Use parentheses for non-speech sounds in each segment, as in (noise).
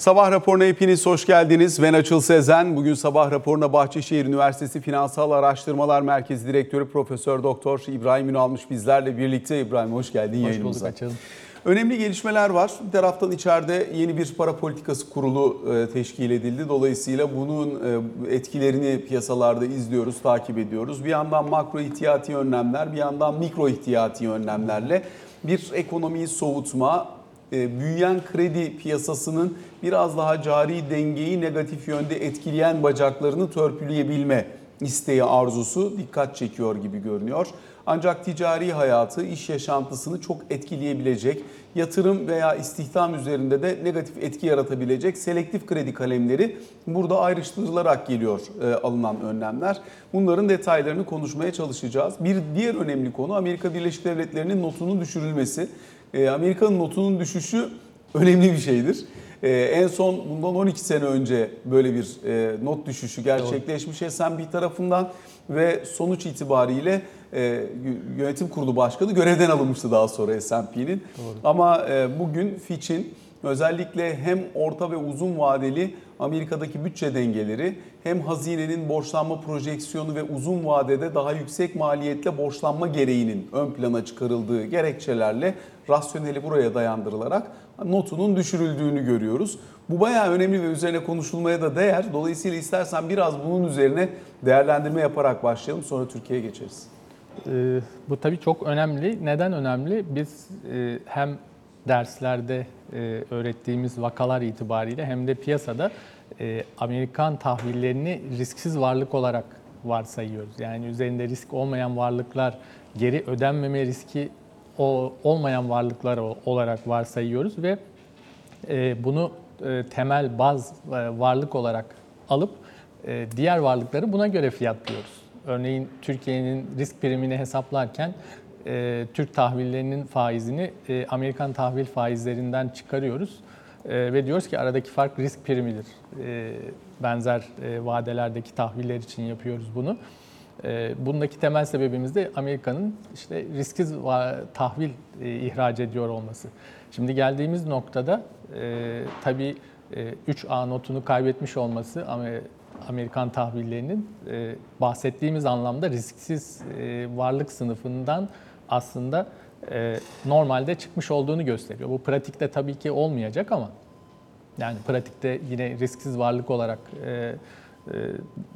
Sabah raporuna hepiniz hoş geldiniz. Ben Açıl Sezen. Bugün sabah raporuna Bahçeşehir Üniversitesi Finansal Araştırmalar Merkezi Direktörü Profesör Doktor İbrahim Ünalmış bizlerle birlikte. İbrahim hoş geldin Hoş yayınımıza. bulduk Açıl. Önemli gelişmeler var. Bir taraftan içeride yeni bir para politikası kurulu e, teşkil edildi. Dolayısıyla bunun e, etkilerini piyasalarda izliyoruz, takip ediyoruz. Bir yandan makro ihtiyati önlemler, bir yandan mikro ihtiyati önlemlerle bir ekonomiyi soğutma, büyüyen kredi piyasasının biraz daha cari dengeyi negatif yönde etkileyen bacaklarını törpüleyebilme isteği arzusu dikkat çekiyor gibi görünüyor. Ancak ticari hayatı, iş yaşantısını çok etkileyebilecek, yatırım veya istihdam üzerinde de negatif etki yaratabilecek selektif kredi kalemleri burada ayrıştırılarak geliyor e, alınan önlemler. Bunların detaylarını konuşmaya çalışacağız. Bir diğer önemli konu Amerika Birleşik Devletleri'nin notunun düşürülmesi. E, Amerika'nın notunun düşüşü önemli bir şeydir. Ee, en son bundan 12 sene önce böyle bir e, not düşüşü gerçekleşmiş S&P tarafından ve sonuç itibariyle e, yönetim kurulu başkanı görevden alınmıştı daha sonra S&P'nin. Ama e, bugün Fitch'in özellikle hem orta ve uzun vadeli Amerika'daki bütçe dengeleri hem hazinenin borçlanma projeksiyonu ve uzun vadede daha yüksek maliyetle borçlanma gereğinin ön plana çıkarıldığı gerekçelerle rasyoneli buraya dayandırılarak notunun düşürüldüğünü görüyoruz. Bu bayağı önemli ve üzerine konuşulmaya da değer. Dolayısıyla istersen biraz bunun üzerine değerlendirme yaparak başlayalım sonra Türkiye'ye geçeriz. Ee, bu tabii çok önemli. Neden önemli? Biz e, hem derslerde e, öğrettiğimiz vakalar itibariyle hem de piyasada e, Amerikan tahvillerini risksiz varlık olarak varsayıyoruz. Yani üzerinde risk olmayan varlıklar geri ödenmeme riski olmayan varlıklar olarak varsayıyoruz ve e, bunu temel baz varlık olarak alıp diğer varlıkları buna göre fiyatlıyoruz. Örneğin Türkiye'nin risk primini hesaplarken e, Türk tahvillerinin faizini e, Amerikan tahvil faizlerinden çıkarıyoruz e, ve diyoruz ki aradaki fark risk primidir. E, benzer e, vadelerdeki tahviller için yapıyoruz bunu. E, bundaki temel sebebimiz de Amerika'nın işte risksiz tahvil e, ihraç ediyor olması. Şimdi geldiğimiz noktada e, tabii e, 3A notunu kaybetmiş olması Amerikan tahvillerinin e, bahsettiğimiz anlamda risksiz e, varlık sınıfından aslında e, normalde çıkmış olduğunu gösteriyor. Bu pratikte tabii ki olmayacak ama yani pratikte yine risksiz varlık olarak e, e,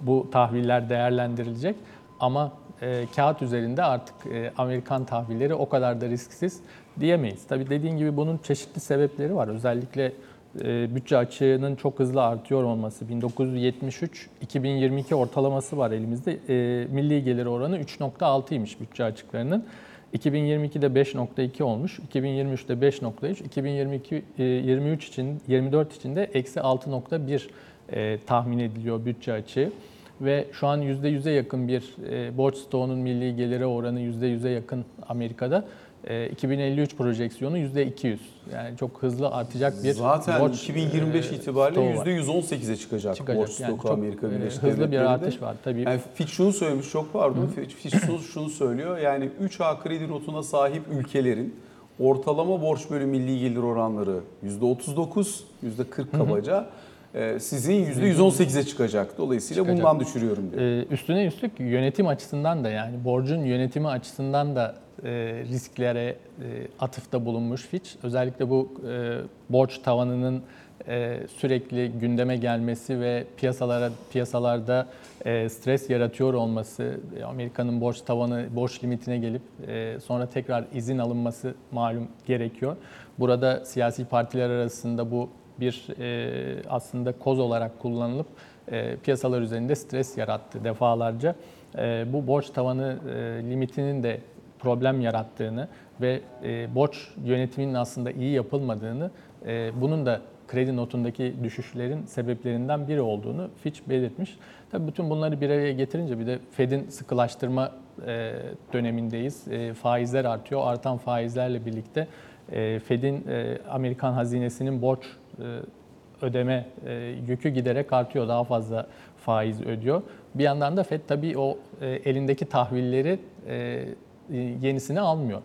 bu tahviller değerlendirilecek ama e, kağıt üzerinde artık e, Amerikan tahvilleri o kadar da risksiz diyemeyiz. Tabii dediğin gibi bunun çeşitli sebepleri var. Özellikle e, bütçe açığının çok hızlı artıyor olması. 1973-2022 ortalaması var elimizde. E, milli gelir oranı 3.6'ymış bütçe açıklarının. 2022'de 5.2 olmuş, 2023'te 5.3, 2022 23 için 24 için de eksi 6.1 e, tahmin ediliyor bütçe açığı. Ve şu an %100'e yakın bir e, borç stoğunun milli geliri oranı %100'e yakın Amerika'da. 2053 e, projeksiyonu %200. Yani çok hızlı artacak bir Zaten borç 2025 e, itibariyle %118'e çıkacak, çıkacak. borç yani stoku Amerika e, Birleşik Hızlı bir artış var tabii. Yani Fitch şunu söylemiş çok pardon. Fitch şunu söylüyor. Yani 3A kredi notuna sahip ülkelerin ortalama borç bölü milli gelir oranları %39, %40 kabaca. Hı hı sizin %118'e çıkacak. Dolayısıyla çıkacak. bundan düşürüyorum diyor. Ee, üstüne üstlük yönetim açısından da yani borcun yönetimi açısından da e, risklere e, atıfta bulunmuş Fitch. Özellikle bu e, borç tavanının e, sürekli gündeme gelmesi ve piyasalara piyasalarda stres yaratıyor olması, Amerika'nın borç tavanı, borç limitine gelip sonra tekrar izin alınması malum gerekiyor. Burada siyasi partiler arasında bu bir aslında koz olarak kullanılıp piyasalar üzerinde stres yarattı defalarca. Bu borç tavanı limitinin de problem yarattığını ve e, borç yönetiminin aslında iyi yapılmadığını, e, bunun da kredi notundaki düşüşlerin sebeplerinden biri olduğunu Fitch belirtmiş. Tabii bütün bunları bir araya getirince bir de Fed'in sıkılaştırma e, dönemindeyiz. E, faizler artıyor. Artan faizlerle birlikte e, Fed'in e, Amerikan hazinesinin borç e, ödeme e, yükü giderek artıyor. Daha fazla faiz ödüyor. Bir yandan da FED tabii o e, elindeki tahvilleri yenisini almıyor.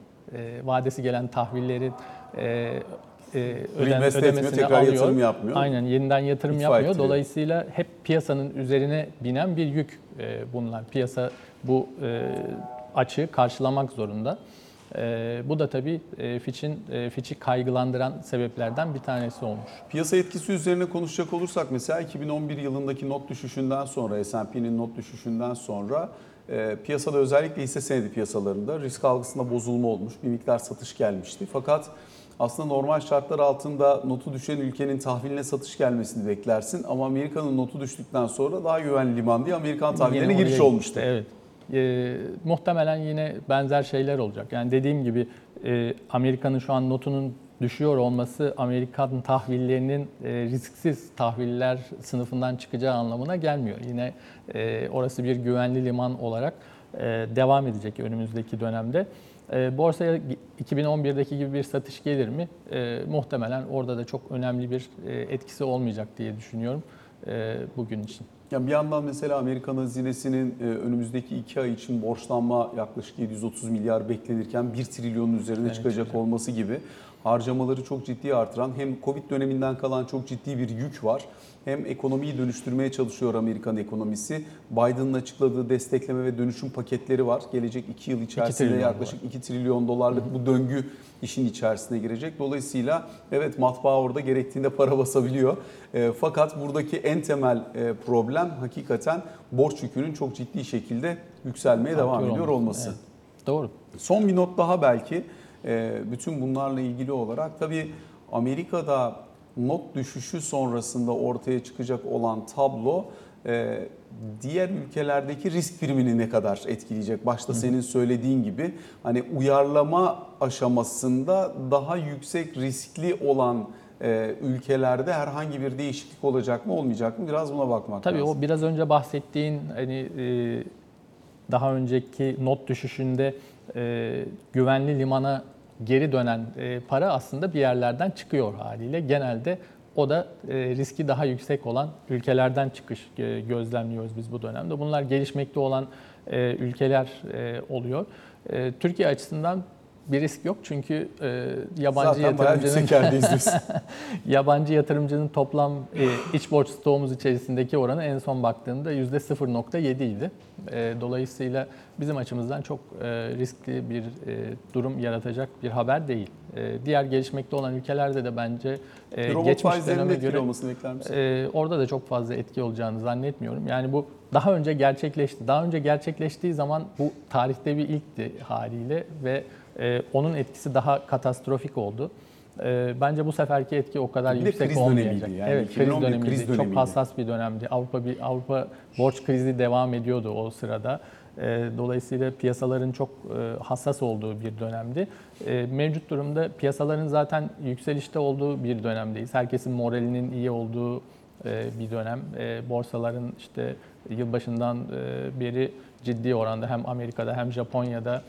Vadesi gelen tahvilleri e, Reinvest etmiyor, ödemesini tekrar alıyor. yatırım yapmıyor. Aynen yeniden yatırım İtfa yapmıyor. ettiriyor. Dolayısıyla hep piyasanın üzerine binen bir yük e, bunlar. Piyasa bu e, açığı karşılamak zorunda. E, bu da tabii e, Fitch'in e, Fitch'i kaygılandıran sebeplerden bir tanesi olmuş. Piyasa etkisi üzerine konuşacak olursak mesela 2011 yılındaki not düşüşünden sonra S&P'nin not düşüşünden sonra e, piyasada özellikle hisse senedi piyasalarında risk algısında bozulma olmuş. Bir miktar satış gelmişti. Fakat aslında normal şartlar altında notu düşen ülkenin tahviline satış gelmesini beklersin. Ama Amerika'nın notu düştükten sonra daha güvenli liman diye Amerikan tahvillerine giriş olmuştu. Evet. E, muhtemelen yine benzer şeyler olacak. Yani dediğim gibi e, Amerika'nın şu an notunun düşüyor olması Amerikan tahvillerinin e, risksiz tahviller sınıfından çıkacağı anlamına gelmiyor. Yine e, orası bir güvenli liman olarak e, devam edecek önümüzdeki dönemde. Borsaya 2011'deki gibi bir satış gelir mi? Muhtemelen orada da çok önemli bir etkisi olmayacak diye düşünüyorum bugün için. Ya bir yandan mesela Amerikan hazinesinin önümüzdeki iki ay için borçlanma yaklaşık 730 milyar beklenirken 1 trilyonun üzerine Evet, çıkacak çıkacak. olması gibi harcamaları çok ciddi artıran hem Covid döneminden kalan çok ciddi bir yük var. Hem ekonomiyi dönüştürmeye çalışıyor Amerikan ekonomisi. Biden'ın açıkladığı destekleme ve dönüşüm paketleri var. Gelecek 2 yıl içerisinde trilyon yaklaşık 2 trilyon dolarlık bu döngü işin içerisine girecek. Dolayısıyla evet matbaa orada gerektiğinde para basabiliyor. E, fakat buradaki en temel e, problem hakikaten borç yükünün çok ciddi şekilde yükselmeye devam Artıyor ediyor olması. Evet. Doğru. Son bir not daha belki bütün bunlarla ilgili olarak tabii Amerika'da not düşüşü sonrasında ortaya çıkacak olan tablo e, diğer ülkelerdeki risk primini ne kadar etkileyecek? Başta senin söylediğin gibi hani uyarlama aşamasında daha yüksek riskli olan e, ülkelerde herhangi bir değişiklik olacak mı olmayacak mı? Biraz buna bakmak Tabii lazım. o biraz önce bahsettiğin hani e, daha önceki not düşüşünde e, güvenli limana geri dönen e, para aslında bir yerlerden çıkıyor haliyle. Genelde o da e, riski daha yüksek olan ülkelerden çıkış e, gözlemliyoruz biz bu dönemde. Bunlar gelişmekte olan e, ülkeler e, oluyor. E, Türkiye açısından bir risk yok çünkü e, yabancı Zaten yatırımcının. (laughs) Yabancı yatırımcının toplam e, iç borç stoğumuz içerisindeki oranı en son baktığımda %0.7 idi. E, dolayısıyla bizim açımızdan çok e, riskli bir e, durum yaratacak bir haber değil. E, diğer gelişmekte olan ülkelerde de bence e, Robot geçmiş döneme göre olmasını bekler misin? e, orada da çok fazla etki olacağını zannetmiyorum. Yani bu daha önce gerçekleşti. Daha önce gerçekleştiği zaman bu tarihte bir ilkti haliyle ve e, onun etkisi daha katastrofik oldu. E, bence bu seferki etki o kadar Bir yüksek kriz olmayacak. dönemiydi yani. Evet, 2011 kriz dönemiydi. kriz dönemiydi. Çok hassas bir dönemdi. Avrupa bir Avrupa borç krizi devam ediyordu o sırada. E, Dolayısıyla piyasaların çok e, hassas olduğu bir dönemdi. Mevcut durumda piyasaların zaten yükselişte olduğu bir dönemdeyiz. Herkesin moralinin iyi olduğu e, bir dönem. E, Borsaların işte yılbaşından beri ciddi oranda hem Amerika'da hem Japonya'da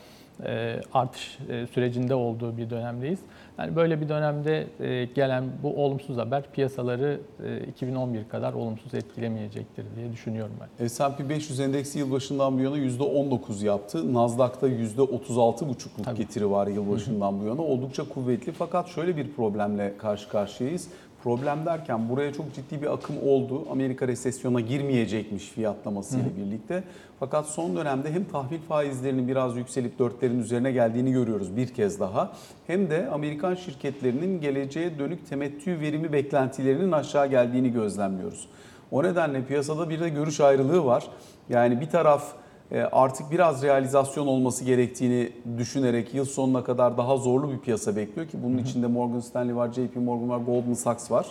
artış e, sürecinde olduğu bir dönemdeyiz. Yani böyle bir dönemde e, gelen bu olumsuz haber piyasaları e, 2011 kadar olumsuz etkilemeyecektir diye düşünüyorum ben. S&P 500 endeksi yılbaşından bu yana %19 yaptı. Nasdaq'ta %36,5'luk Tabii. getiri var yılbaşından bu yana. Oldukça kuvvetli fakat şöyle bir problemle karşı karşıyayız. Problem derken buraya çok ciddi bir akım oldu. Amerika resesyona girmeyecekmiş fiyatlamasıyla birlikte. Fakat son dönemde hem tahvil faizlerinin biraz yükselip dörtlerin üzerine geldiğini görüyoruz bir kez daha. Hem de Amerikan şirketlerinin geleceğe dönük temettü verimi beklentilerinin aşağı geldiğini gözlemliyoruz. O nedenle piyasada bir de görüş ayrılığı var. Yani bir taraf artık biraz realizasyon olması gerektiğini düşünerek yıl sonuna kadar daha zorlu bir piyasa bekliyor ki bunun içinde Morgan Stanley var, JP Morgan var, Goldman Sachs var.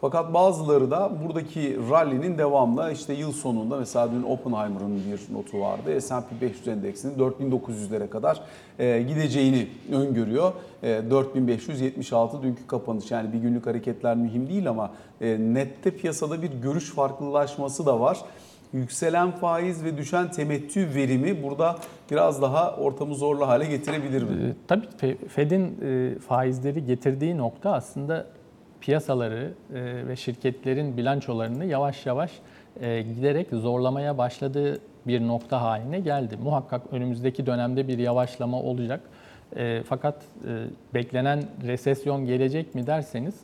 Fakat bazıları da buradaki rally'nin devamlı işte yıl sonunda mesela dün Oppenheimer'ın bir notu vardı. S&P 500 endeksinin 4900'lere kadar e, gideceğini öngörüyor. E, 4576 dünkü kapanış yani bir günlük hareketler mühim değil ama e, nette piyasada bir görüş farklılaşması da var. Yükselen faiz ve düşen temettü verimi burada biraz daha ortamı zorlu hale getirebilir mi? E, Tabii Fe- Fed'in e, faizleri getirdiği nokta aslında piyasaları e, ve şirketlerin bilançolarını yavaş yavaş e, giderek zorlamaya başladığı bir nokta haline geldi. Muhakkak önümüzdeki dönemde bir yavaşlama olacak. Fakat beklenen resesyon gelecek mi derseniz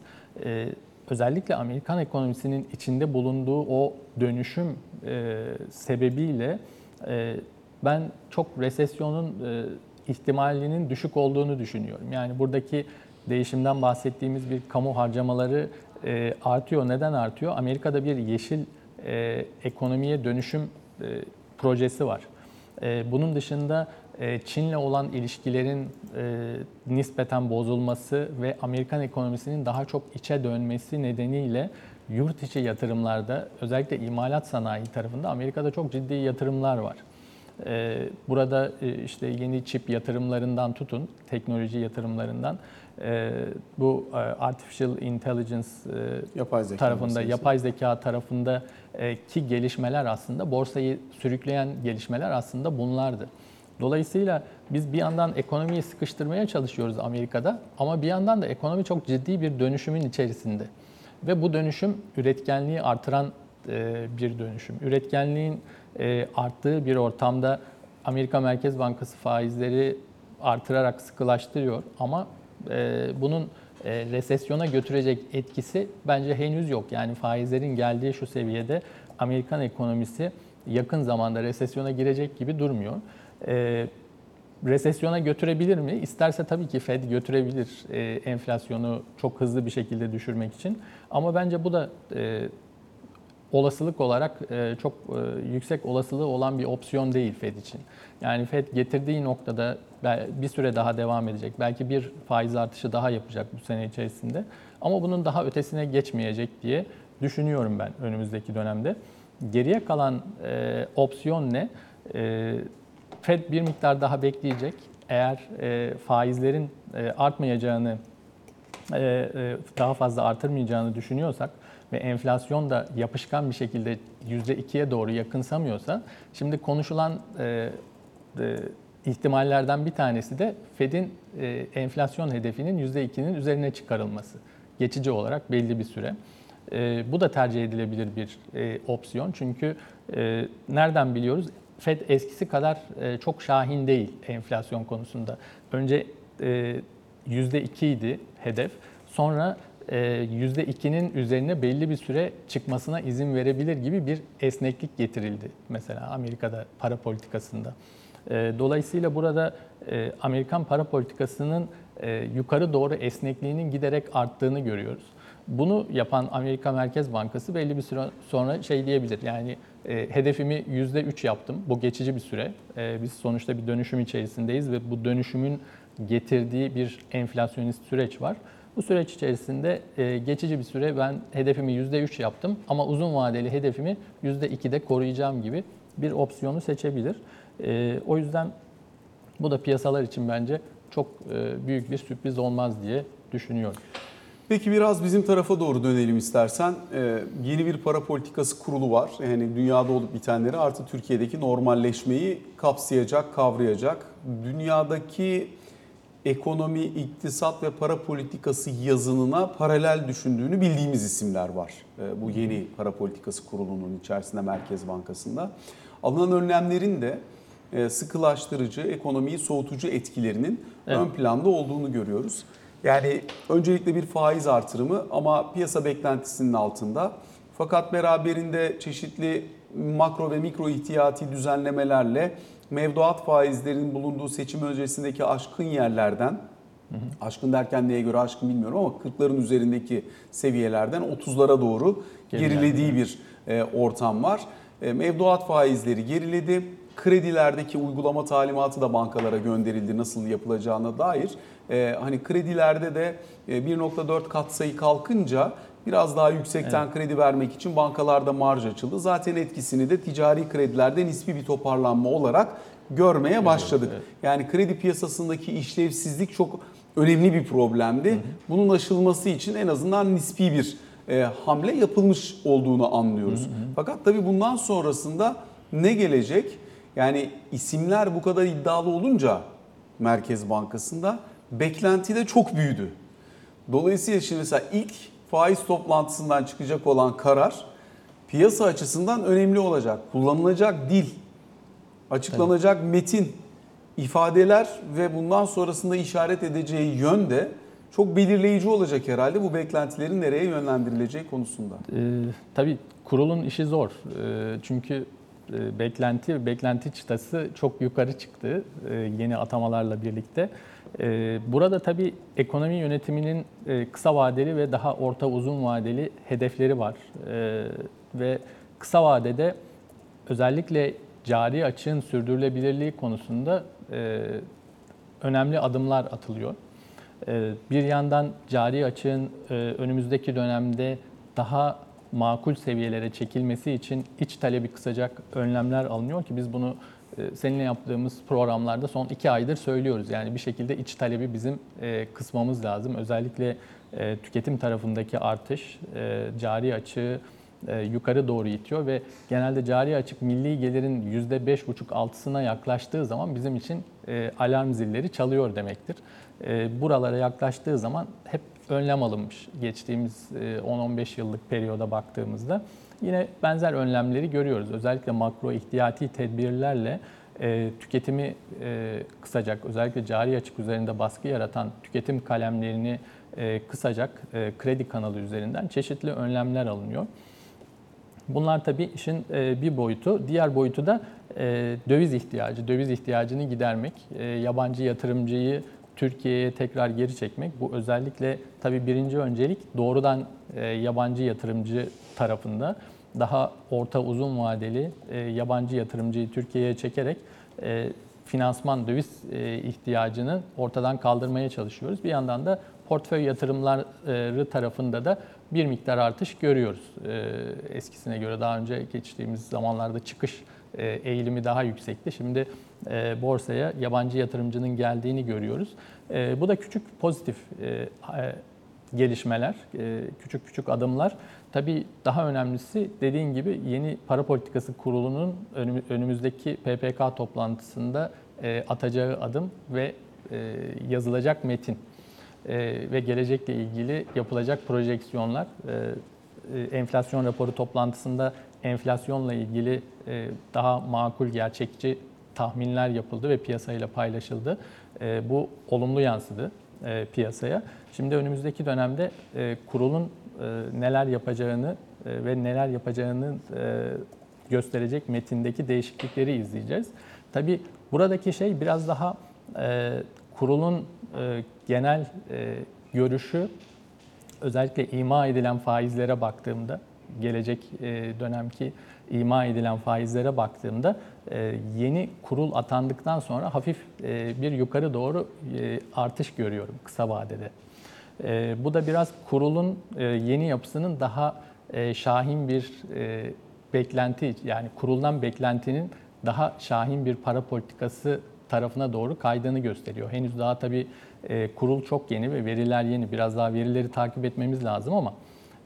özellikle Amerikan ekonomisinin içinde bulunduğu o dönüşüm e, sebebiyle e, ben çok resesyonun e, ihtimalinin düşük olduğunu düşünüyorum. Yani buradaki değişimden bahsettiğimiz bir kamu harcamaları e, artıyor. Neden artıyor? Amerika'da bir yeşil e, ekonomiye dönüşüm e, projesi var. E, bunun dışında Çin'le olan ilişkilerin e, nispeten bozulması ve Amerikan ekonomisinin daha çok içe dönmesi nedeniyle yurt içi yatırımlarda özellikle imalat sanayi tarafında Amerika'da çok ciddi yatırımlar var. E, Burada e, işte yeni çip yatırımlarından tutun, teknoloji yatırımlarından e, bu e, artificial intelligence e, Yapay zeka tarafında, meselesi. yapay zeka tarafında e, ki gelişmeler aslında borsayı sürükleyen gelişmeler aslında bunlardı. Dolayısıyla biz bir yandan ekonomiyi sıkıştırmaya çalışıyoruz Amerika'da ama bir yandan da ekonomi çok ciddi bir dönüşümün içerisinde. Ve bu dönüşüm üretkenliği artıran e, bir dönüşüm. Üretkenliğin e, arttığı bir ortamda Amerika Merkez Bankası faizleri artırarak sıkılaştırıyor ama e, bunun resesyona götürecek etkisi bence henüz yok. Yani faizlerin geldiği şu seviyede Amerikan ekonomisi yakın zamanda resesyona girecek gibi durmuyor. E, resesyona götürebilir mi? İsterse tabii ki Fed götürebilir e, enflasyonu çok hızlı bir şekilde düşürmek için. Ama bence bu da e, olasılık olarak e, çok e, yüksek olasılığı olan bir opsiyon değil Fed için. Yani Fed getirdiği noktada bir süre daha devam edecek. Belki bir faiz artışı daha yapacak bu sene içerisinde. Ama bunun daha ötesine geçmeyecek diye düşünüyorum ben önümüzdeki dönemde. Geriye kalan e, opsiyon ne? E, Fed bir miktar daha bekleyecek. Eğer e, faizlerin e, artmayacağını e, e, daha fazla artırmayacağını düşünüyorsak ve enflasyon da yapışkan bir şekilde %2'ye doğru yakınsamıyorsa şimdi konuşulan e, e, ihtimallerden bir tanesi de Fed'in e, enflasyon hedefinin %2'nin üzerine çıkarılması. Geçici olarak belli bir süre. E, bu da tercih edilebilir bir e, opsiyon. Çünkü e, nereden biliyoruz? Fed eskisi kadar e, çok şahin değil enflasyon konusunda. Önce e, %2 idi hedef. Sonra e, %2'nin üzerine belli bir süre çıkmasına izin verebilir gibi bir esneklik getirildi mesela Amerika'da para politikasında. E, Dolayısıyla burada e, Amerikan para politikasının e, yukarı doğru esnekliğinin giderek arttığını görüyoruz. Bunu yapan Amerika Merkez Bankası belli bir süre sonra şey diyebilir. Yani e, hedefimi %3 yaptım. Bu geçici bir süre. E, biz sonuçta bir dönüşüm içerisindeyiz ve bu dönüşümün getirdiği bir enflasyonist süreç var. Bu süreç içerisinde e, geçici bir süre ben hedefimi %3 yaptım ama uzun vadeli hedefimi %2'de koruyacağım gibi bir opsiyonu seçebilir. E, o yüzden bu da piyasalar için bence çok e, büyük bir sürpriz olmaz diye düşünüyorum. Peki biraz bizim tarafa doğru dönelim istersen. Ee, yeni bir para politikası kurulu var. Yani dünyada olup bitenleri artı Türkiye'deki normalleşmeyi kapsayacak, kavrayacak. Dünyadaki ekonomi, iktisat ve para politikası yazınına paralel düşündüğünü bildiğimiz isimler var. Ee, bu yeni para politikası kurulunun içerisinde Merkez Bankası'nda. Alınan önlemlerin de e, sıkılaştırıcı, ekonomiyi soğutucu etkilerinin Evet. ön planda olduğunu görüyoruz. Yani öncelikle bir faiz artırımı ama piyasa beklentisinin altında. Fakat beraberinde çeşitli makro ve mikro ihtiyati düzenlemelerle mevduat faizlerinin bulunduğu seçim öncesindeki aşkın yerlerden Aşkın derken neye göre aşkın bilmiyorum ama 40'ların üzerindeki seviyelerden 30'lara doğru Gerilendi. gerilediği bir e, ortam var. E, Mevduat faizleri geriledi. Kredilerdeki uygulama talimatı da bankalara gönderildi nasıl yapılacağına dair. E, hani kredilerde de e, 1.4 katsayı kalkınca biraz daha yüksekten kredi vermek için bankalarda marj açıldı. Zaten etkisini de ticari kredilerde nispi bir toparlanma olarak görmeye başladık. evet. Yani kredi piyasasındaki işlevsizlik çok önemli bir problemdi. Bunun aşılması için en azından nispi bir e, hamle yapılmış olduğunu anlıyoruz. Fakat tabii bundan sonrasında ne gelecek? Yani isimler bu kadar iddialı olunca Merkez Bankası'nda beklenti de çok büyüdü. Dolayısıyla şimdi mesela ilk faiz toplantısından çıkacak olan karar piyasa açısından önemli olacak. Kullanılacak dil, açıklanacak metin ifadeler ve bundan sonrasında işaret edeceği yön de çok belirleyici olacak herhalde bu beklentilerin nereye yönlendirileceği konusunda. Ee, tabii kurulun işi zor. Ee, çünkü beklenti beklenti çıtası çok yukarı çıktı e, yeni atamalarla birlikte. Ee, burada tabii ekonomi yönetiminin e, kısa vadeli ve daha orta uzun vadeli hedefleri var. Ve kısa vadede özellikle cari açığın sürdürülebilirliği konusunda e, önemli adımlar atılıyor. Bir yandan cari açığın e, önümüzdeki dönemde daha makul seviyelere çekilmesi için iç talebi kısacak önlemler alınıyor ki biz bunu e, seninle yaptığımız programlarda son iki aydır söylüyoruz. Yani bir şekilde iç talebi bizim e, kısmamız lazım. Özellikle e, tüketim tarafındaki artış cari açığı yukarı doğru itiyor ve genelde cari açık milli gelirin %5,5-6'sına yaklaştığı zaman bizim için alarm zilleri çalıyor demektir. Buralara yaklaştığı zaman hep önlem alınmış geçtiğimiz e, 10-15 yıllık periyoda baktığımızda. Yine benzer önlemleri görüyoruz. Özellikle makro ihtiyati tedbirlerle e, tüketimi e, kısacak, özellikle cari açık üzerinde baskı yaratan tüketim kalemlerini e, kısacak e, kredi kanalı üzerinden çeşitli önlemler alınıyor. Bunlar tabii işin e, bir boyutu. Diğer boyutu da e, döviz ihtiyacı. Döviz ihtiyacını gidermek, e, yabancı yatırımcıyı Türkiye'ye tekrar geri çekmek. Bu özellikle tabii birinci öncelik doğrudan e, yabancı yatırımcı tarafında daha orta uzun vadeli e, yabancı yatırımcıyı Türkiye'ye çekerek e, finansman döviz ihtiyacını ortadan kaldırmaya çalışıyoruz. Bir yandan da portföy yatırımları tarafında da bir miktar artış görüyoruz. Eskisine göre daha önce geçtiğimiz zamanlarda çıkış eğilimi daha yüksekti. Şimdi e, borsaya yabancı yatırımcının geldiğini görüyoruz. E, bu da küçük pozitif e, e, gelişmeler, e, küçük küçük adımlar. Tabii daha önemlisi dediğin gibi yeni para politikası kurulunun önümü- önümüzdeki PPK toplantısında e, atacağı adım ve e, yazılacak metin e, ve gelecekle ilgili yapılacak projeksiyonlar. E, e, enflasyon raporu toplantısında enflasyonla ilgili e, daha makul, gerçekçi tahminler yapıldı ve piyasayla paylaşıldı. E, Bu olumlu yansıdı e, piyasaya. Şimdi önümüzdeki dönemde e, kurulun e, neler yapacağını ve neler yapacağını gösterecek metindeki değişiklikleri izleyeceğiz. Tabii buradaki şey biraz daha kurulun genel görüşü özellikle ima edilen faizlere baktığımda, gelecek e, dönemki ima edilen faizlere baktığımda e, yeni kurul atandıktan sonra hafif e, bir yukarı doğru e, artış görüyorum kısa vadede. Bu da biraz kurulun yeni yapısının daha şahin bir beklenti yani kuruldan beklentinin daha şahin bir para politikası tarafına doğru kaydığını gösteriyor. Henüz daha tabii kurul çok yeni ve veriler yeni. Biraz daha verileri takip etmemiz lazım ama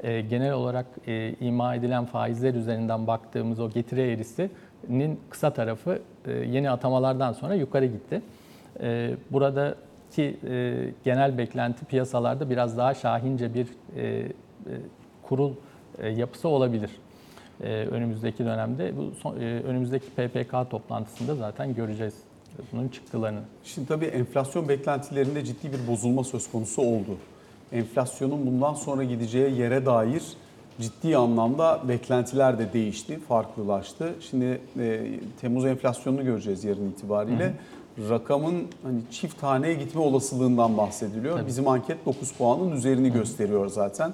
e, genel olarak e, ima edilen faizler üzerinden baktığımız o getiri eğrisinin kısa tarafı e, yeni atamalardan sonra yukarı gitti. E, buradaki e, genel beklenti piyasalarda biraz daha şahince bir e, e, kurul e, yapısı olabilir. E, önümüzdeki dönemde bu son, e, önümüzdeki PPK toplantısında zaten göreceğiz bunun çıktılarını. Şimdi tabii enflasyon beklentilerinde ciddi bir bozulma söz konusu oldu. Enflasyonun bundan sonra gideceği yere dair ciddi anlamda beklentiler de değişti, farklılaştı. Şimdi e, Temmuz enflasyonunu göreceğiz yarın itibariyle. Rakamın hani çift taneye gitme olasılığından bahsediliyor. Tabii. Bizim anket 9 puanın üzerini gösteriyor zaten.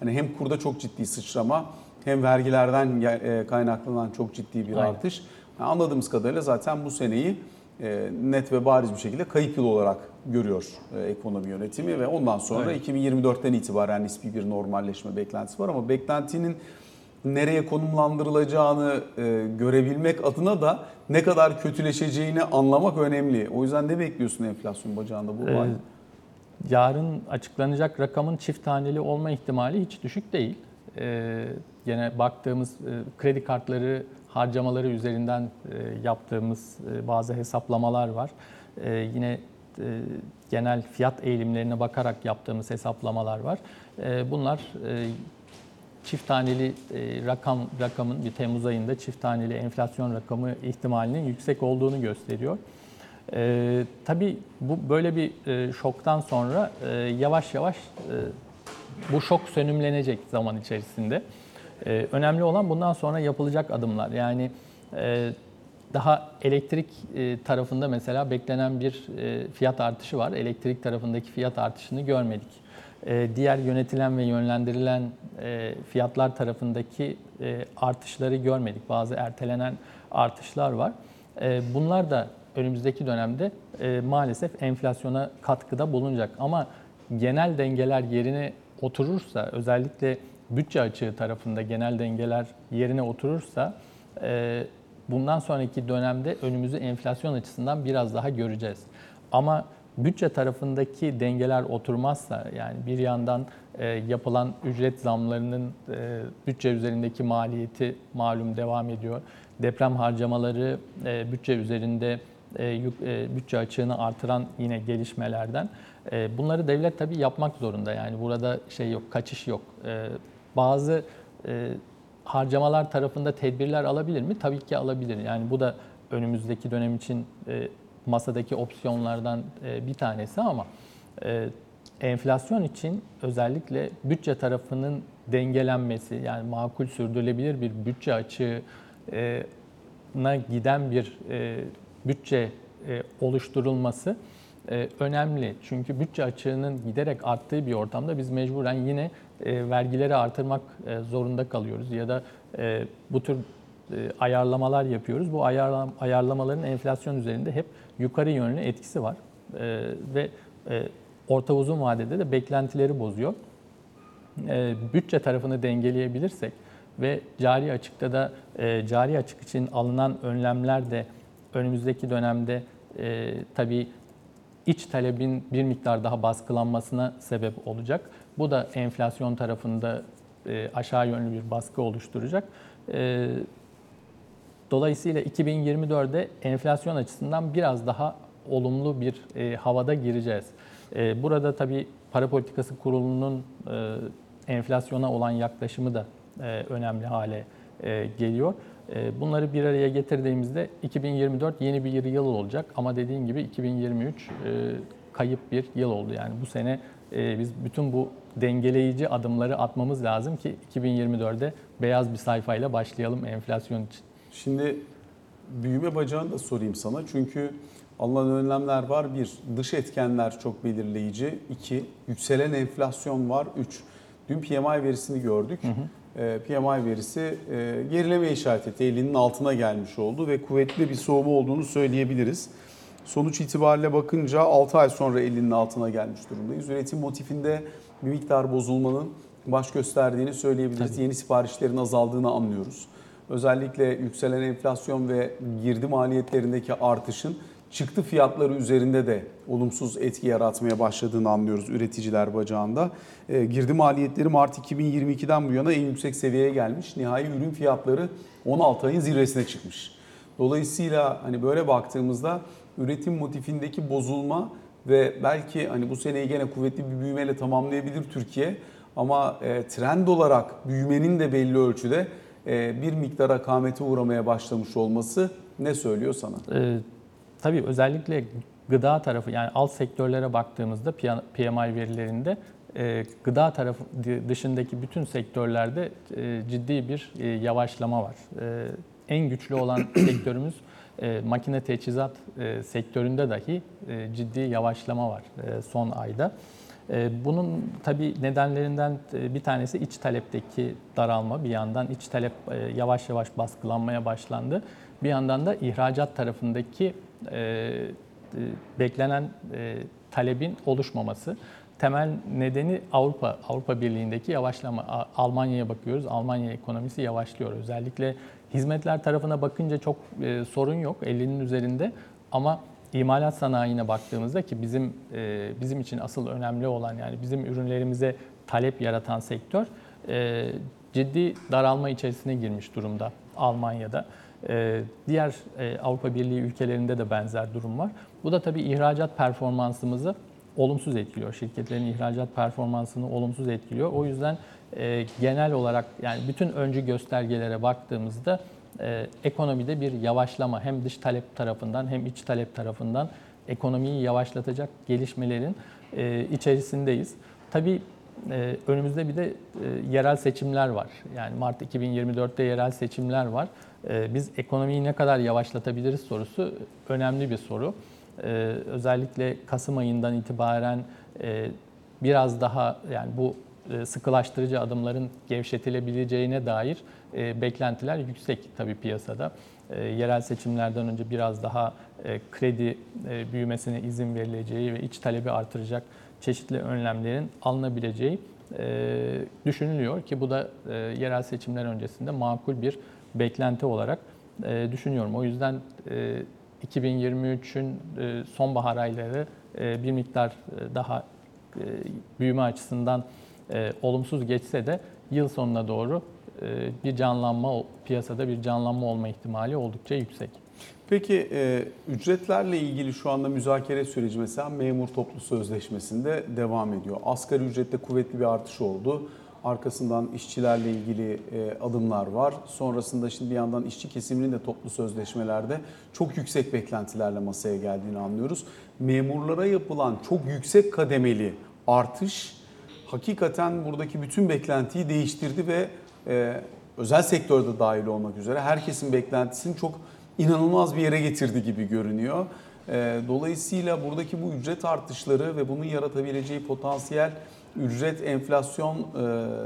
Hani hem kurda çok ciddi sıçrama hem vergilerden e, kaynaklanan çok ciddi bir Aynen. artış. Yani anladığımız kadarıyla zaten bu seneyi e, net ve bariz bir şekilde kayıp yıl olarak görüyor e, ekonomi yönetimi ve ondan sonra Evet. 2024'ten itibaren nispi bir normalleşme beklentisi var ama beklentinin nereye konumlandırılacağını e, görebilmek adına da ne kadar kötüleşeceğini anlamak önemli. O yüzden ne bekliyorsun enflasyon bacağında bu Ee, yarın açıklanacak rakamın çift taneli olma ihtimali hiç düşük değil. Ee, Yine baktığımız e, kredi kartları harcamaları üzerinden e, yaptığımız e, bazı hesaplamalar var. Ee, Yine e, genel fiyat eğilimlerine bakarak yaptığımız hesaplamalar var. Ee, Bunlar e, çift taneli e, rakam rakamın bir Temmuz ayında çift taneli enflasyon rakamı ihtimalinin yüksek olduğunu gösteriyor. E, tabii bu böyle bir e, şoktan sonra e, yavaş yavaş e, bu şok sönümlenecek zaman içerisinde. E, önemli olan bundan sonra yapılacak adımlar. Yani e, daha elektrik e, tarafında mesela beklenen bir e, fiyat artışı var. Elektrik tarafındaki fiyat artışını görmedik. E, diğer yönetilen ve yönlendirilen fiyatlar tarafındaki artışları görmedik. Bazı ertelenen artışlar var. Bunlar da önümüzdeki dönemde maalesef enflasyona katkıda bulunacak. Ama genel dengeler yerine oturursa, özellikle bütçe açığı tarafında genel dengeler yerine oturursa, bundan sonraki dönemde önümüzü enflasyon açısından biraz daha göreceğiz. Ama bütçe tarafındaki dengeler oturmazsa, yani bir yandan e, yapılan ücret zamlarının e, bütçe üzerindeki maliyeti malum devam ediyor. Deprem harcamaları e, bütçe üzerinde e, e, bütçe açığını artıran yine gelişmelerden. E, bunları devlet tabii yapmak zorunda. Yani burada şey yok, kaçış yok. E, bazı e, harcamalar tarafında tedbirler alabilir mi? Tabii ki alabilir. Yani bu da önümüzdeki dönem için e, masadaki opsiyonlardan e, bir tanesi ama e, enflasyon için özellikle bütçe tarafının dengelenmesi yani makul sürdürülebilir bir bütçe açığına giden bir bütçe oluşturulması önemli. Çünkü bütçe açığının giderek arttığı bir ortamda biz mecburen yine e, vergileri artırmak e, zorunda kalıyoruz ya da e, bu tür ayarlamalar yapıyoruz. Bu ayarlam- ayarlamaların enflasyon üzerinde hep yukarı yönlü etkisi var ve orta uzun vadede de beklentileri bozuyor. Bütçe tarafını dengeleyebilirsek ve cari açıkta da cari açık için alınan önlemler de önümüzdeki dönemde e, tabii iç talebin bir miktar daha baskılanmasına sebep olacak. Bu da enflasyon tarafında e, aşağı yönlü bir baskı oluşturacak. E, Dolayısıyla 2024'de enflasyon açısından biraz daha olumlu bir e, havada gireceğiz. E, burada tabii para politikası kurulunun e, enflasyona olan yaklaşımı da e, önemli hale e, geliyor. E, bunları bir araya getirdiğimizde 2024 yeni bir yıl olacak ama dediğin gibi 2023 e, kayıp bir yıl oldu. Yani bu sene e, biz bütün bu dengeleyici adımları atmamız lazım ki 2024'de beyaz bir sayfayla başlayalım enflasyon için. Şimdi büyüme bacağını da sorayım sana. Çünkü alınan önlemler var. Bir, dış etkenler çok belirleyici. İki, yükselen enflasyon var. Üç, dün PMI verisini gördük. Ee, PMI verisi e, gerileme işaret etti. 50'nin altına gelmiş oldu ve kuvvetli bir soğuma olduğunu söyleyebiliriz. Sonuç itibariyle bakınca 6 ay sonra 50'nin altına gelmiş durumdayız. Üretim motifinde bir miktar bozulmanın baş gösterdiğini söyleyebiliriz. Tabii. Yeni siparişlerin azaldığını anlıyoruz. Özellikle yükselen enflasyon ve girdi maliyetlerindeki artışın çıktı fiyatları üzerinde de olumsuz etki yaratmaya başladığını anlıyoruz üreticiler bacağında. E, girdi maliyetleri Mart 2022'den bu yana en yüksek seviyeye gelmiş. Nihai ürün fiyatları 16 ayın zirvesine çıkmış. Dolayısıyla hani böyle baktığımızda üretim motifindeki bozulma ve belki hani bu seneyi gene kuvvetli bir büyümeyle tamamlayabilir Türkiye. Ama e, trend olarak büyümenin de belli ölçüde e, bir miktar akamete uğramaya başlamış olması ne söylüyor sana? Ee, tabii özellikle gıda tarafı yani alt sektörlere baktığımızda PMI verilerinde e, gıda tarafı dışındaki bütün sektörlerde e, ciddi bir e, yavaşlama var. E, en güçlü olan (clears throat) sektörümüz e, makine teçhizat e, sektöründe dahi e, ciddi yavaşlama var e, son ayda. E, Bunun tabii nedenlerinden e, bir tanesi iç talepteki daralma. Bir yandan iç talep e, yavaş yavaş baskılanmaya başlandı. Bir yandan da ihracat tarafındaki e, e, beklenen e, talebin oluşmaması. Temel nedeni Avrupa Avrupa Birliği'ndeki yavaşlama. Almanya'ya bakıyoruz. Almanya ekonomisi yavaşlıyor. Özellikle hizmetler tarafına bakınca çok e, sorun yok. 50'nin üzerinde ama İmalat sanayine baktığımızda ki bizim e, bizim için asıl önemli olan yani bizim ürünlerimize talep yaratan sektör e, ciddi daralma içerisine girmiş durumda Almanya'da. E, diğer e, Avrupa Birliği ülkelerinde de benzer durum var. Bu da tabii ihracat performansımızı olumsuz etkiliyor. Şirketlerin ihracat performansını olumsuz etkiliyor. O yüzden e, genel olarak yani bütün öncü göstergelere baktığımızda e, ekonomide bir yavaşlama hem dış talep tarafından hem iç talep tarafından ekonomiyi yavaşlatacak gelişmelerin e, içerisindeyiz. Tabii e, önümüzde bir de e, yerel seçimler var. Yani Mart 2024'te yerel seçimler var. E, biz ekonomiyi ne kadar yavaşlatabiliriz sorusu önemli bir soru. E, özellikle Kasım ayından itibaren e, biraz daha yani bu e, sıkılaştırıcı adımların gevşetilebileceğine dair e, beklentiler yüksek tabii piyasada. E, yerel seçimlerden önce biraz daha kredi büyümesine izin verileceği ve iç talebi artıracak çeşitli önlemlerin alınabileceği düşünülüyor ki bu da yerel seçimler öncesinde makul bir beklenti olarak düşünüyorum. O yüzden 2023'ün e, sonbahar ayları e, bir miktar e, daha büyüme açısından olumsuz geçse de yıl sonuna doğru bir canlanma, piyasada bir canlanma olma ihtimali oldukça yüksek. Peki ücretlerle ilgili şu anda müzakere süreci mesela memur toplu sözleşmesinde devam ediyor. Asgari ücrette kuvvetli bir artış oldu. Arkasından işçilerle ilgili e, adımlar var. Sonrasında şimdi bir yandan işçi kesiminin de toplu sözleşmelerde çok yüksek beklentilerle masaya geldiğini anlıyoruz. Memurlara yapılan çok yüksek kademeli artış hakikaten buradaki bütün beklentiyi değiştirdi ve e, özel sektörde dahil olmak üzere herkesin beklentisini çok inanılmaz bir yere getirdi gibi görünüyor. E, dolayısıyla buradaki bu ücret artışları ve bunun yaratabileceği potansiyel ücret enflasyon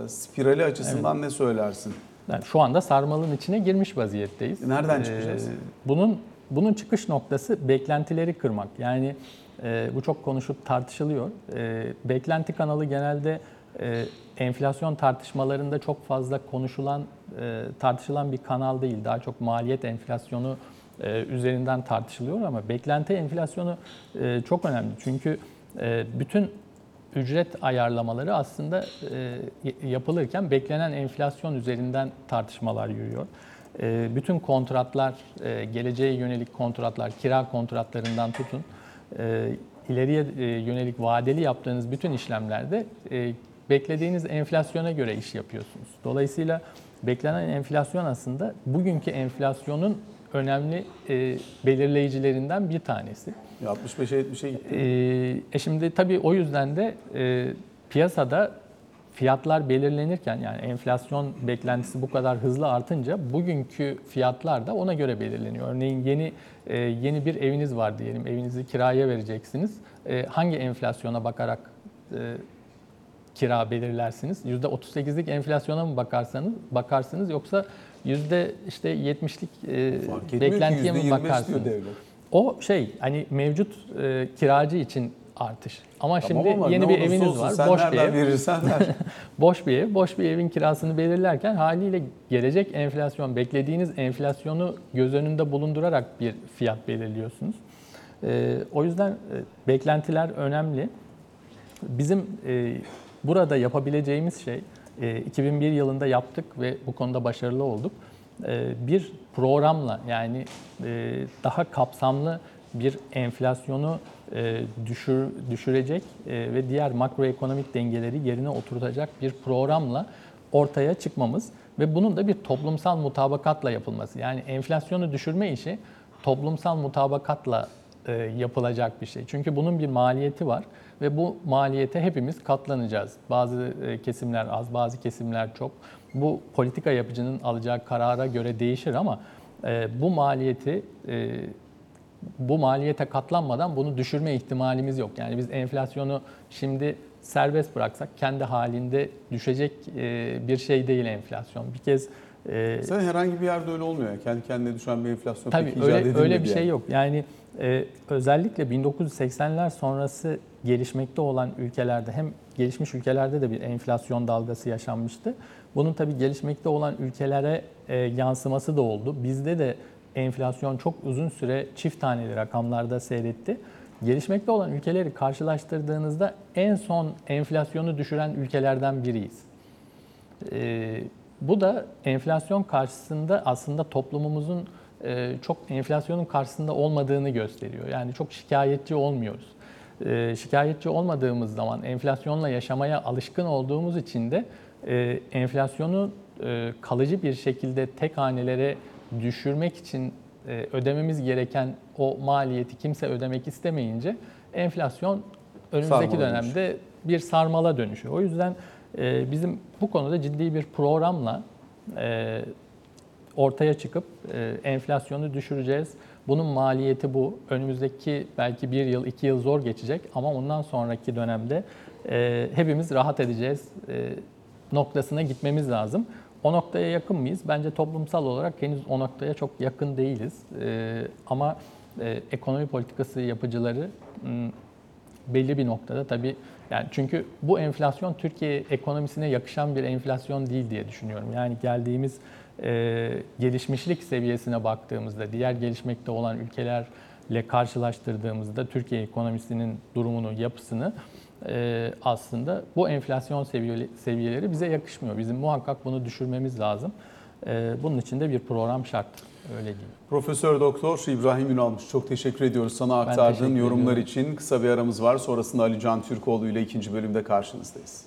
e, spirali açısından ne söylersin? Yani şu anda sarmalın içine girmiş vaziyetteyiz. Nereden Ee, çıkacağız? bunun bunun çıkış noktası beklentileri kırmak. Yani e, bu çok konuşup tartışılıyor. E, beklenti kanalı genelde e, enflasyon tartışmalarında çok fazla konuşulan, e, tartışılan bir kanal değil. Daha çok maliyet enflasyonu e, üzerinden tartışılıyor ama beklenti enflasyonu e, çok önemli. Çünkü e, bütün ücret ayarlamaları aslında e, yapılırken beklenen enflasyon üzerinden tartışmalar yürüyor. E, bütün kontratlar, e, geleceğe yönelik kontratlar, kira kontratlarından tutun, ileriye yönelik vadeli yaptığınız bütün işlemlerde beklediğiniz enflasyona göre iş yapıyorsunuz. Dolayısıyla beklenen enflasyon aslında bugünkü enflasyonun önemli e, belirleyicilerinden bir tanesi. 65'e 70'e gitti. Ee, e şimdi tabii o yüzden de e, piyasada fiyatlar belirlenirken yani enflasyon beklentisi bu kadar hızlı artınca bugünkü fiyatlar da ona göre belirleniyor. Örneğin yeni e, yeni bir eviniz var diyelim. Evinizi kiraya vereceksiniz. E, hangi enflasyona bakarak e, kira belirlersiniz? %38'lik enflasyona mı bakarsanız bakarsınız yoksa yüzde işte 70'lik e, beklentiye mi %25 bakarsınız? diyor devlet. O şey hani mevcut e, kiracı için artış. Ama Tamam şimdi ama yeni bir eviniz olsun var, boş bir ev. verirsen ver. (laughs) Boş bir ev, boş bir evin kirasını belirlerken haliyle gelecek enflasyon, beklediğiniz enflasyonu göz önünde bulundurarak bir fiyat belirliyorsunuz. E, o yüzden e, beklentiler önemli. Bizim e, burada yapabileceğimiz şey, 2001 yılında yaptık ve bu konuda başarılı olduk. E, bir programla yani e, daha kapsamlı bir enflasyonu e, düşür, düşürecek e, ve diğer makroekonomik dengeleri yerine oturtacak bir programla ortaya çıkmamız ve bunun da bir toplumsal mutabakatla yapılması. Yani enflasyonu düşürme işi toplumsal mutabakatla yapılacak bir şey. Çünkü bunun bir maliyeti var ve bu maliyete hepimiz katlanacağız. Bazı e, kesimler az, bazı kesimler çok. Bu politika yapıcının alacağı karara göre değişir ama e, bu maliyeti e, bu maliyete katlanmadan bunu düşürme ihtimalimiz yok. Yani biz enflasyonu şimdi serbest bıraksak kendi halinde düşecek bir şey değil enflasyon. Bir kez e, Sen herhangi bir yerde öyle olmuyor. Kendi kendine düşen bir enflasyon Tabii pek öyle, öyle bir şey yani. yok. Yani e, özellikle 1980'ler sonrası gelişmekte olan ülkelerde hem gelişmiş ülkelerde de bir enflasyon dalgası yaşanmıştı. Bunun tabii gelişmekte olan ülkelere e, yansıması da oldu. Bizde de enflasyon çok uzun süre çift taneli rakamlarda seyretti. Gelişmekte olan ülkeleri karşılaştırdığınızda en son enflasyonu düşüren ülkelerden biriyiz. Ee, bu da enflasyon karşısında aslında toplumumuzun e, çok enflasyonun karşısında olmadığını gösteriyor. Yani çok şikayetçi olmuyoruz. Ee, şikayetçi olmadığımız zaman enflasyonla yaşamaya alışkın olduğumuz için de e, enflasyonu e, kalıcı bir şekilde tek hanelere düşürmek için e, ödememiz gereken o maliyeti kimse ödemek istemeyince enflasyon önümüzdeki Sarmala dönemde bir sarmala dönüşüyor. O yüzden e, bizim bu konuda ciddi bir programla e, ortaya çıkıp e, enflasyonu düşüreceğiz. Bunun maliyeti bu. Önümüzdeki belki bir yıl, iki yıl zor geçecek ama ondan sonraki dönemde e, hepimiz rahat edeceğiz noktasına gitmemiz lazım. O noktaya yakın mıyız? Bence toplumsal olarak henüz o noktaya çok yakın değiliz. Ama ekonomi politikası yapıcıları belli bir noktada tabii yani çünkü bu enflasyon Türkiye ekonomisine yakışan bir enflasyon değil diye düşünüyorum. Yani geldiğimiz e, gelişmişlik seviyesine baktığımızda diğer gelişmekte olan ülkelerle karşılaştırdığımızda Türkiye ekonomisinin durumunu, yapısını e, aslında bu enflasyon seviyeleri bize yakışmıyor. Bizim muhakkak bunu düşürmemiz lazım. E, bunun için de bir program şart. Öyle diyeyim. Profesör Doktor İbrahim Ünalmış çok teşekkür ediyoruz sana aktardığın yorumlar ediyorum. için. Kısa bir aramız var. Sonrasında Ali Can Türkoğlu ile ikinci bölümde karşınızdayız.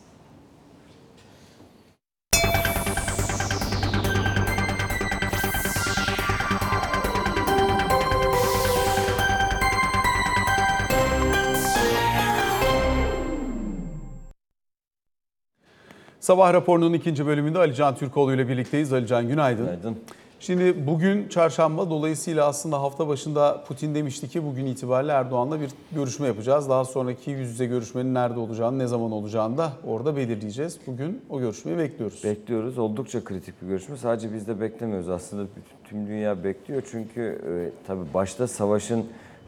Sabah raporunun ikinci bölümünde Ali Can Türkoğlu ile birlikteyiz. Ali Can günaydın. Günaydın. Şimdi bugün çarşamba dolayısıyla aslında hafta başında Putin demişti ki bugün itibariyle Erdoğan'la bir görüşme yapacağız. Daha sonraki yüz yüze görüşmenin nerede olacağını, ne zaman olacağını da orada belirleyeceğiz. Bugün o görüşmeyi bekliyoruz. Bekliyoruz. Oldukça kritik bir görüşme. Sadece biz de beklemiyoruz. Aslında tüm dünya bekliyor. Çünkü e, tabii başta savaşın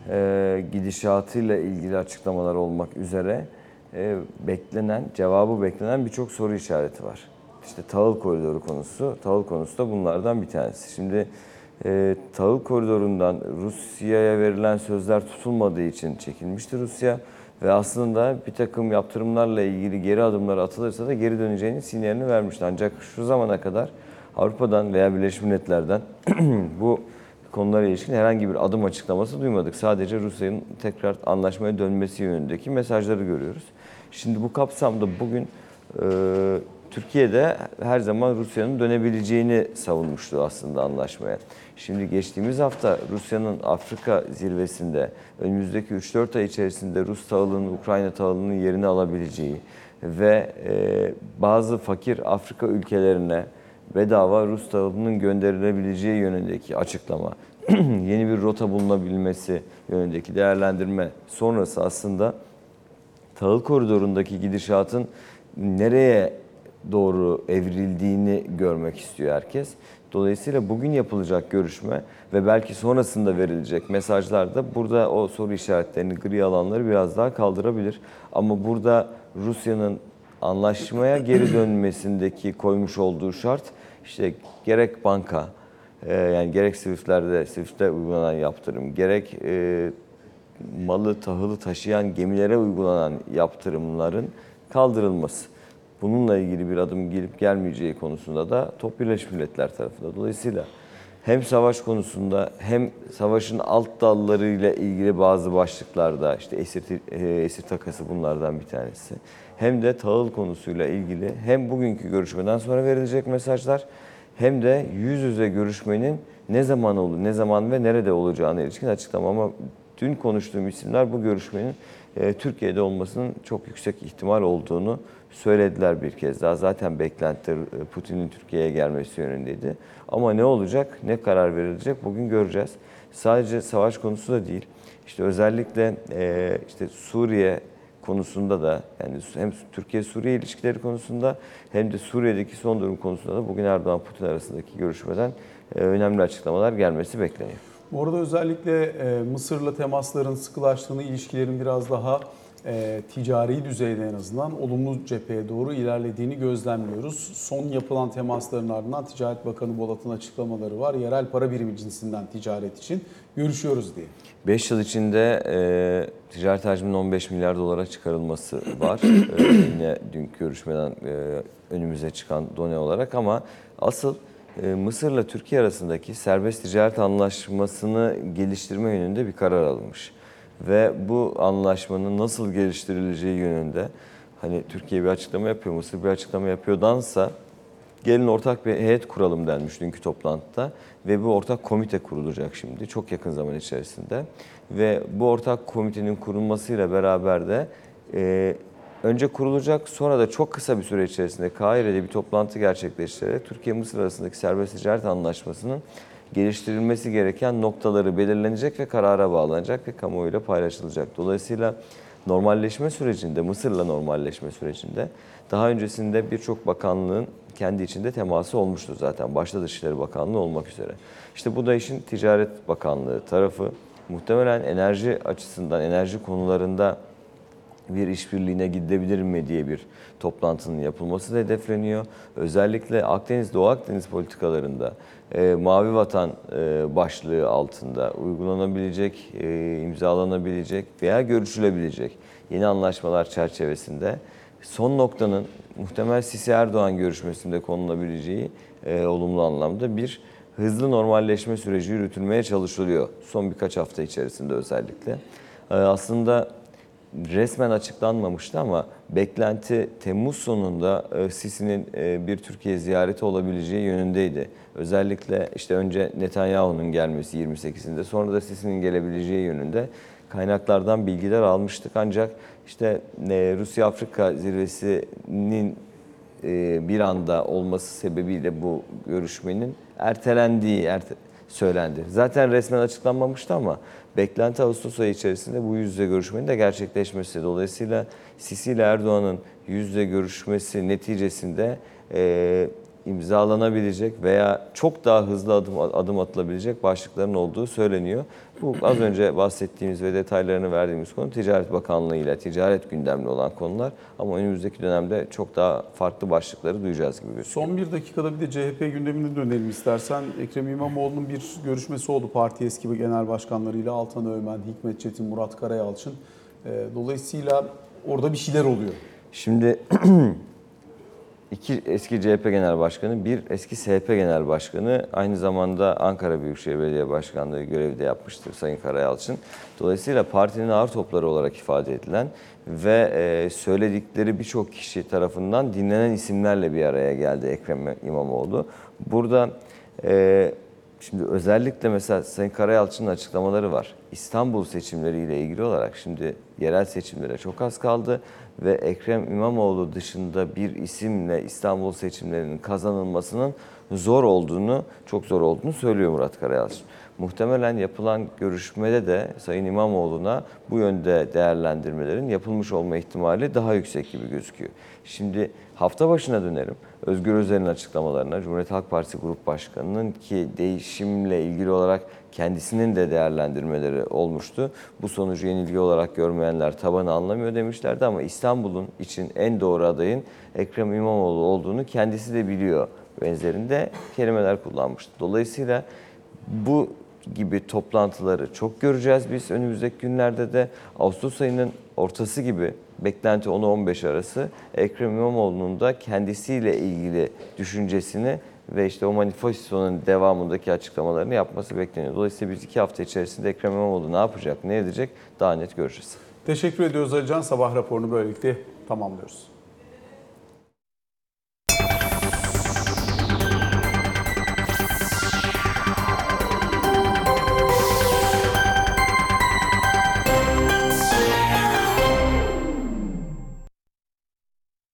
e, gidişatıyla ilgili açıklamalar olmak üzere e, beklenen, cevabı beklenen birçok soru işareti var. İşte tahıl koridoru konusu, tahıl konusu da bunlardan bir tanesi. Şimdi e, tahıl koridorundan Rusya'ya verilen sözler tutulmadığı için çekilmişti Rusya. Ve aslında bir takım yaptırımlarla ilgili geri adımlar atılırsa da geri döneceğinin sinyalini vermişti. Ancak şu zamana kadar Avrupa'dan veya Birleşmiş Milletler'den (clears throat) bu konulara ilişkin herhangi bir adım açıklaması duymadık. Sadece Rusya'nın tekrar anlaşmaya dönmesi yönündeki mesajları görüyoruz. Şimdi bu kapsamda bugün e, Türkiye'de her zaman Rusya'nın dönebileceğini savunmuştu aslında anlaşmaya. Şimdi geçtiğimiz hafta Rusya'nın Afrika zirvesinde önümüzdeki 3-4 ay içerisinde Rus tahılının Ukrayna tahılının yerini alabileceği ve e, bazı fakir Afrika ülkelerine bedava Rus tahılının gönderilebileceği yönündeki açıklama, (clears throat) yeni bir rota bulunabilmesi yönündeki değerlendirme sonrası aslında tahıl koridorundaki gidişatın nereye doğru evrildiğini görmek istiyor herkes. Dolayısıyla bugün yapılacak görüşme ve belki sonrasında verilecek mesajlar da burada o soru işaretlerini, gri alanları biraz daha kaldırabilir. Ama burada Rusya'nın anlaşmaya geri dönmesindeki koymuş olduğu şart işte gerek banka, e, yani gerek Swift'lerde, Swift'te uygulanan yaptırım, gerek e, malı, tahılı taşıyan gemilere uygulanan yaptırımların kaldırılması. Bununla ilgili bir adım gelip gelmeyeceği konusunda da top Birleşmiş Milletler tarafında. Dolayısıyla hem savaş konusunda hem savaşın alt dallarıyla ilgili bazı başlıklarda işte esir, e, esir takası bunlardan bir tanesi. Hem de tahıl konusuyla ilgili hem bugünkü görüşmeden sonra verilecek mesajlar hem de yüz yüze görüşmenin ne zaman olur, ne zaman ve nerede olacağına ilişkin açıklama. Ama dün konuştuğum isimler bu görüşmenin e, Türkiye'de olmasının çok yüksek ihtimal olduğunu söylediler bir kez daha. Zaten beklentiler e, Putin'in Türkiye'ye gelmesi yönündeydi. Ama ne olacak, ne karar verilecek bugün göreceğiz. Sadece savaş konusu da değil. İşte özellikle e, işte Suriye konusunda da yani hem Türkiye-Suriye ilişkileri konusunda hem de Suriye'deki son durum konusunda da bugün Erdoğan-Putin arasındaki görüşmeden e, önemli açıklamalar gelmesi bekleniyor. Orada özellikle e, Mısır'la temasların sıkılaştığını, ilişkilerin biraz daha e, ticari düzeyde en azından olumlu cepheye doğru ilerlediğini gözlemliyoruz. Son yapılan temasların ardından Ticaret Bakanı Bolat'ın açıklamaları var. Yerel para birimi cinsinden ticaret için görüşüyoruz diye. 5 yıl içinde e, ticaret hacminin 15 milyar dolara çıkarılması var. (coughs) E, yine dünkü görüşmeden e, önümüze çıkan done olarak ama asıl e, Mısır'la Türkiye arasındaki serbest ticaret anlaşmasını geliştirme yönünde bir karar alınmış. Ve bu anlaşmanın nasıl geliştirileceği yönünde hani Türkiye bir açıklama yapıyor, Mısır bir açıklama yapıyordansa Gelin ortak bir heyet kuralım denmiş dünkü toplantıda ve bu ortak komite kurulacak şimdi çok yakın zaman içerisinde. Ve bu ortak komitenin kurulmasıyla beraber de e, önce kurulacak sonra da çok kısa bir süre içerisinde Kahire'de bir toplantı gerçekleştirerek Türkiye-Mısır arasındaki serbest ticaret anlaşmasının geliştirilmesi gereken noktaları belirlenecek ve karara bağlanacak ve kamuoyuyla paylaşılacak. Dolayısıyla normalleşme sürecinde, Mısır'la normalleşme sürecinde daha öncesinde birçok bakanlığın kendi içinde teması olmuştu zaten. Başta Dışişleri Bakanlığı olmak üzere. İşte bu da işin Ticaret Bakanlığı tarafı. Muhtemelen enerji açısından, enerji konularında bir işbirliğine gidebilir mi diye bir toplantının yapılması da hedefleniyor. Özellikle Akdeniz, Doğu Akdeniz politikalarında e, Mavi Vatan e, başlığı altında uygulanabilecek, e, imzalanabilecek veya görüşülebilecek yeni anlaşmalar çerçevesinde son noktanın muhtemel Sisi Erdoğan görüşmesinde konulabileceği e, olumlu anlamda bir hızlı normalleşme süreci yürütülmeye çalışılıyor. Son birkaç hafta içerisinde özellikle. E, aslında resmen açıklanmamıştı ama beklenti Temmuz sonunda Sisi'nin e, bir Türkiye ziyareti olabileceği yönündeydi. Özellikle işte önce Netanyahu'nun gelmesi 28'inde sonra da Sisi'nin gelebileceği yönünde kaynaklardan bilgiler almıştık. Ancak işte e, Rusya-Afrika zirvesinin e, bir anda olması sebebiyle bu görüşmenin ertelendiği erte- söylendi. Zaten resmen açıklanmamıştı ama beklenti Ağustos ayı içerisinde bu yüz yüze görüşmenin de gerçekleşmesi. Dolayısıyla Sisi ile Erdoğan'ın yüz yüze görüşmesi neticesinde e, imzalanabilecek veya çok daha hızlı adım, adım atılabilecek başlıkların olduğu söyleniyor. Bu az önce bahsettiğimiz ve detaylarını verdiğimiz konu Ticaret Bakanlığı ile ticaret gündemli olan konular. Ama önümüzdeki dönemde çok daha farklı başlıkları duyacağız gibi gözüküyor. Son bir dakikada bir de CHP gündemine dönelim istersen. Ekrem İmamoğlu'nun bir görüşmesi oldu parti eski genel başkanlarıyla Altan Öğmen, Hikmet Çetin, Murat Karayalçın. Ee, Dolayısıyla orada bir şeyler oluyor. Şimdi (clears throat) iki eski CHP Genel Başkanı, bir eski SP Genel Başkanı, aynı zamanda Ankara Büyükşehir Belediye Başkanlığı görevi de yapmıştır Sayın Karayalçın. Dolayısıyla partinin ağır topları olarak ifade edilen ve e, söyledikleri birçok kişi tarafından dinlenen isimlerle bir araya geldi Ekrem İmamoğlu. Burada e, Şimdi özellikle mesela Sayın Karayalçı'nın açıklamaları var. İstanbul seçimleriyle ilgili olarak şimdi yerel seçimlere çok az kaldı ve Ekrem İmamoğlu dışında bir isimle İstanbul seçimlerinin kazanılmasının zor olduğunu, çok zor olduğunu söylüyor Murat Karayalçın. Muhtemelen yapılan görüşmede de Sayın İmamoğlu'na bu yönde değerlendirmelerin yapılmış olma ihtimali daha yüksek gibi gözüküyor. Şimdi hafta başına dönerim. Özgür Özel'in açıklamalarına, Cumhuriyet Halk Partisi Grup Başkanı'nın ki değişimle ilgili olarak kendisinin de değerlendirmeleri olmuştu. Bu sonucu yenilgi olarak görmeyenler tabanı anlamıyor demişlerdi ama İstanbul'un için en doğru adayın Ekrem İmamoğlu olduğunu kendisi de biliyor benzerinde kelimeler kullanmıştı. Dolayısıyla bu gibi toplantıları çok göreceğiz biz önümüzdeki günlerde de Ağustos ayının ortası gibi beklenti 10-15 arası Ekrem İmamoğlu'nun da kendisiyle ilgili düşüncesini ve işte o manifestonun devamındaki açıklamalarını yapması bekleniyor. Dolayısıyla biz iki hafta içerisinde Ekrem İmamoğlu ne yapacak, ne edecek daha net göreceğiz. Teşekkür ediyoruz Alican. Sabah raporunu böylelikle tamamlıyoruz.